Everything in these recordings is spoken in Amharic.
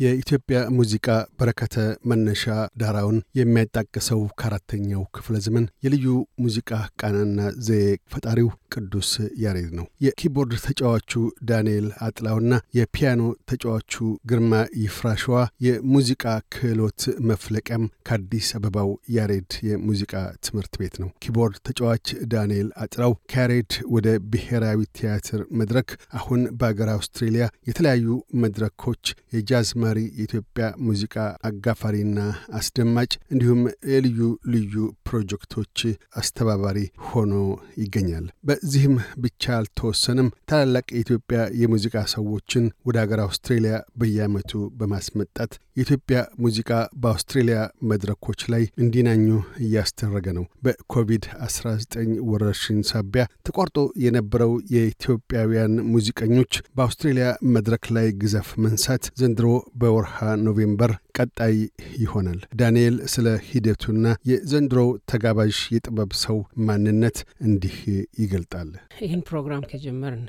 የኢትዮጵያ ሙዚቃ በረከተ መነሻ ዳራውን የሚያጣቅሰው ከአራተኛው ክፍለ ዘመን የልዩ ሙዚቃ ቃናና ዘዬ ፈጣሪው ቅዱስ ያሬድ ነው። የኪቦርድ ተጫዋቹ ዳንኤል አጥላውና የፒያኖ ተጫዋቹ ግርማ ይፍራሸዋ የሙዚቃ ክህሎት መፍለቂያም ከአዲስ አበባው ያሬድ የሙዚቃ ትምህርት ቤት ነው። ኪቦርድ ተጫዋች ዳንኤል አጥላው ከያሬድ ወደ ብሔራዊ ቲያትር መድረክ አሁን በአገር አውስትሬሊያ የተለያዩ መድረኮች የጃዝማሪ የኢትዮጵያ ሙዚቃ አጋፋሪና አስደማጭ እንዲሁም የልዩ ልዩ ፕሮጀክቶች አስተባባሪ ሆኖ ይገኛል። በዚህም ብቻ አልተወሰንም። ታላላቅ የኢትዮጵያ የሙዚቃ ሰዎችን ወደ አገር አውስትሬሊያ በየዓመቱ በማስመጣት የኢትዮጵያ ሙዚቃ በአውስትሬሊያ መድረኮች ላይ እንዲናኙ እያስደረገ ነው። በኮቪድ-19 ወረርሽኝ ሳቢያ ተቋርጦ የነበረው የኢትዮጵያውያን ሙዚቀኞች በአውስትሬሊያ መድረክ ላይ ግዘፍ መንሳት ዘንድሮ በወርሃ ኖቬምበር ቀጣይ ይሆናል። ዳንኤል ስለ ሂደቱና የዘንድሮው ተጋባዥ የጥበብ ሰው ማንነት እንዲህ ይገልጣል። ይህን ፕሮግራም ከጀመርን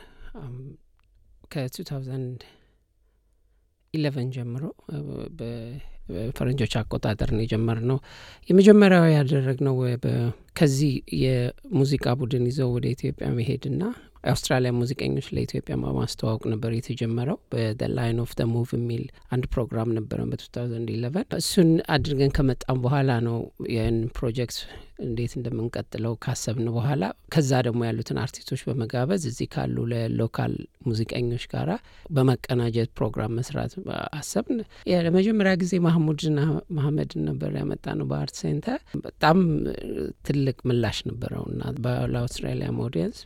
ከ2011 ጀምሮ በፈረንጆች አቆጣጠር ነው የጀመርነው። የመጀመሪያው ያደረግነው ከዚህ የሙዚቃ ቡድን ይዘው ወደ ኢትዮጵያ መሄድና የአውስትራሊያ ሙዚቀኞች ለኢትዮጵያ በማስተዋወቅ ነበር የተጀመረው። በ the Lion of the Move የሚል አንድ ፕሮግራም ነበረን በ2011 እሱን አድርገን ከመጣም በኋላ ነው ይህን ፕሮጀክት እንዴት እንደምንቀጥለው ካሰብን በኋላ ከዛ ደግሞ ያሉትን አርቲስቶች በመጋበዝ እዚህ ካሉ ለ local ሙዚቀኞች ጋራ በመቀናጀት ፕሮግራም መስራት አሰብን። ለመጀመሪያ ጊዜ ማህሙድ አህመድን ነበር ያመጣነው በ Art Centre። በጣም ትልቅ ምላሽ ነበረው እና ለአውስትራሊያም audience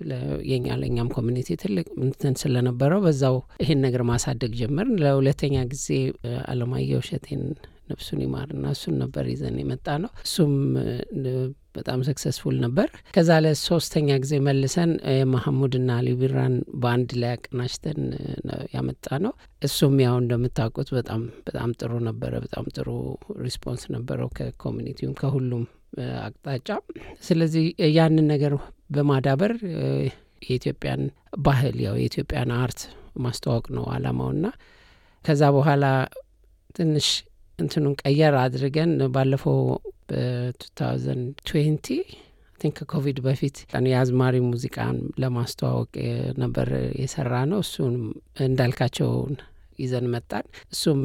የኛ ለእኛም community ትልቅ እንትን ስለነበረው በዛው ይሄን ነገር ማሳደግ ጀመርን። ለሁለተኛ ጊዜ አለማየሁ እሸቴን ነፍሱን ይማርና እሱን ነበር ይዘን የመጣነው። እሱም በጣም successful ነበር። ከዛ ለሶስተኛ ጊዜ መልሰን የማሐሙድና አሊ በአንድ ላይ አቀናጅተን ያመጣነው። እሱም ያው እንደምታውቁት በጣም በጣም ጥሩ ነበረ። በጣም ጥሩ response ነበረው ከ community ውም ከሁሉም አቅጣጫ። ስለዚህ ያንን ነገር በማዳበር የኢትዮጵያን ባህል ያው የኢትዮጵያን art ማስተዋወቅ ነው አላማውና ከዛ በኋላ ትንሽ እንትኑን ቀየር አድርገን ባለፈው በ2020 think ከኮቪድ በፊት የአዝማሪ ሙዚቃን ለማስተዋወቅ ነበር የሰራነው። እሱም እንዳልካቸውን ይዘን መጣን። እሱም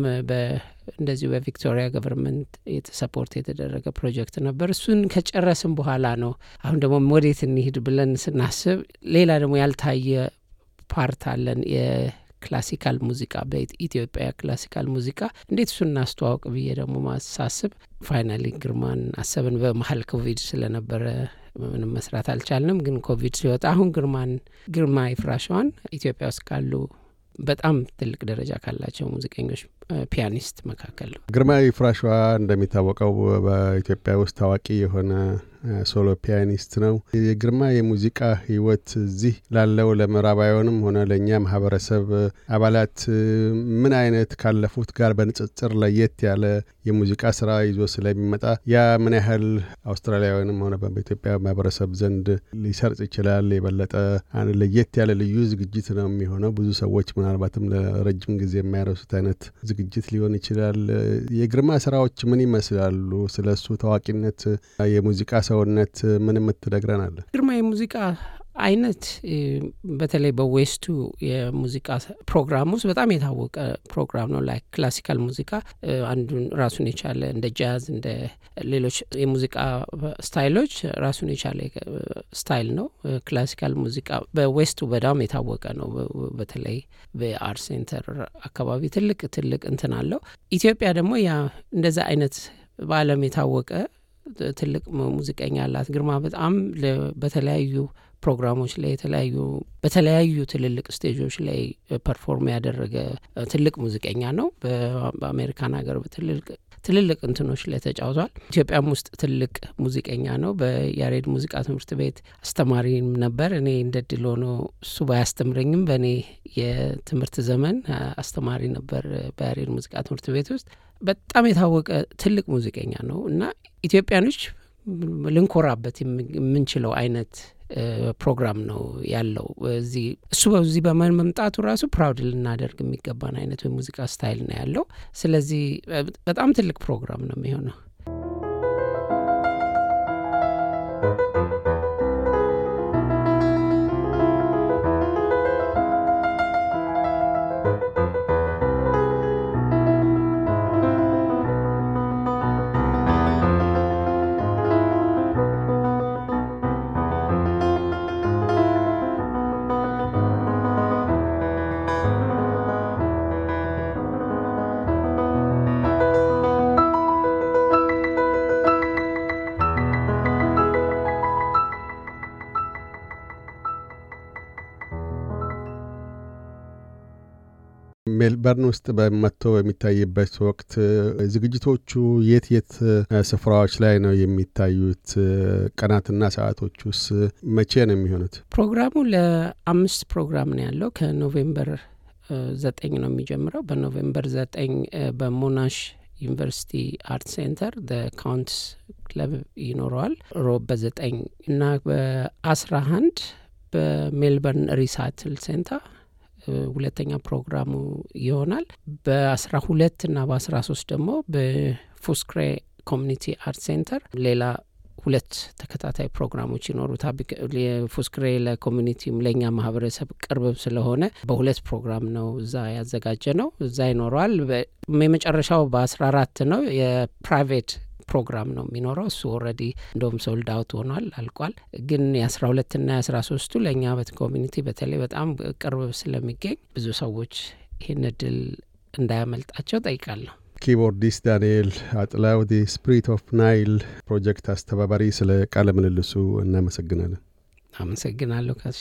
እንደዚሁ በቪክቶሪያ government የተ support የተደረገ ፕሮጀክት ነበር። እሱን ከጨረስን በኋላ ነው አሁን ደግሞ ወዴት እንሂድ ብለን ስናስብ ሌላ ደግሞ ያልታየ part አለን classical ሙዚቃ በኢትዮጵያ classical ሙዚቃ እንዴት እሱን እናስተዋውቅ ብዬ ደግሞ ሳስብ finally ግርማን አሰብን። በመሀል ኮቪድ ስለነበረ ምንም መስራት አልቻልንም። ግን ኮቪድ ሲወጣ አሁን ግርማን ግርማ ይፍራሸዋን ኢትዮጵያ ውስጥ ካሉ በጣም ትልቅ ደረጃ ካላቸው ሙዚቀኞች pianist መካከል ነው። ግርማ ይፍራሸዋ እንደሚታወቀው በኢትዮጵያ ውስጥ ታዋቂ የሆነ solo pianist ነው። የግርማ የሙዚቃ ሕይወት እዚህ ላለው ለምዕራባውያንም ሆነ ለእኛ ማህበረሰብ አባላት ምን አይነት ካለፉት ጋር በንጽጽር ለየት ያለ የሙዚቃ ስራ ይዞ ስለሚመጣ ያ ምን ያህል አውስትራሊያውያንም ሆነ በኢትዮጵያ ማህበረሰብ ዘንድ ሊሰርጽ ይችላል? የበለጠ ለየት ያለ ልዩ ዝግጅት ነው የሚሆነው። ብዙ ሰዎች ምናልባትም ለረጅም ጊዜ የማይረሱት አይነት ዝግጅት ሊሆን ይችላል። የግርማ ስራዎች ምን ይመስላሉ? ስለ እሱ ታዋቂነት የሙዚቃ ሰውነት ምን የምትነግረን አለ? ግርማ የሙዚቃ አይነት በተለይ በ West ኡ የሙዚቃ ፕሮግራም ውስጥ በጣም የታወቀ ፕሮግራም ነው። like classical ሙዚቃ አንዱን ራሱን የቻለ እንደ ጃዝ እንደ ሌሎች የሙዚቃ style ኦች ራሱን የቻለ style ነው። classical ሙዚቃ በ West ኡ በጣም የታወቀ ነው። በተለይ በ Art Centre አካባቢ ትልቅ ትልቅ እንትን አለው። ኢትዮጵያ ደግሞ ያ እንደዛ አይነት በዓለም የታወቀ ትልቅ ሙዚቀኛ አላት። ግርማ በጣም በተለያዩ ፕሮግራሞች ላይ የተለያዩ በተለያዩ ትልልቅ stage ኦች ላይ perform ያደረገ ትልቅ ሙዚቀኛ ነው። በአሜሪካን ሀገር በትልልቅ ትልልቅ እንትኖች ላይ ተጫውቷል። ኢትዮጵያም ውስጥ ትልቅ ሙዚቀኛ ነው። በያሬድ ሙዚቃ ትምህርት ቤት አስተማሪም ነበር። እኔ እንደ እድል ሆኖ እሱ ባያስተምረኝም በእኔ የትምህርት ዘመን አስተማሪ ነበር በያሬድ ሙዚቃ ትምህርት ቤት ውስጥ በጣም የታወቀ ትልቅ ሙዚቀኛ ነው እና ኢትዮጵያኖች ልንኮራበት የምንችለው አይነት ፕሮግራም ነው ያለው። እዚህ እሱ በዚህ በመምጣቱ ራሱ proud ልናደርግ የሚገባን አይነት የሙዚቃ style ነው ያለው። ስለዚህ በጣም ትልቅ ፕሮግራም ነው የሚሆነው። ሜልበርን ውስጥ በመጥቶ በሚታይበት ወቅት ዝግጅቶቹ የት የት ስፍራዎች ላይ ነው የሚታዩት? ቀናትና ሰዓቶች ውስጥ መቼ ነው የሚሆኑት? ፕሮግራሙ ለአምስት ፕሮግራም ነው ያለው። ከ November ዘጠኝ ነው የሚጀምረው። በ November ዘጠኝ በ Monash University Art Centre Count's Club ይኖረዋል። ሮብ በዘጠኝ እና በአስራ አንድ በ Melbourne Recital Centre ሁለተኛ ፕሮግራሙ ይሆናል። በአስራ ሁለት እና በአስራ ሶስት ደግሞ በ Footscray Community Art Centre ሌላ ሁለት ተከታታይ ፕሮግራሞች ይኖሩታል። የ Footscray ለ community ም ለእኛ ማህበረሰብ ቅርብ ስለሆነ በሁለት ፕሮግራም ነው እዛ ያዘጋጀነው። እዛ ይኖረዋል። የመጨረሻው በአስራ አራት ነው የ private ፕሮግራም ነው የሚኖረው። እሱ already እንደውም sold out ሆኗል፣ አልቋል። ግን የአስራ ሁለትና የአስራ ሶስቱ ለእኛ በ community በተለይ በጣም ቅርብ ስለሚገኝ ብዙ ሰዎች ይህን እድል እንዳያመልጣቸው እጠይቃለሁ። keyboardist ዳንኤል አጥላው The Spirit of Nile Project አስተባባሪ፣ ስለ ቃለ ምልልሱ እናመሰግናለን። አመሰግናለሁ ካሽ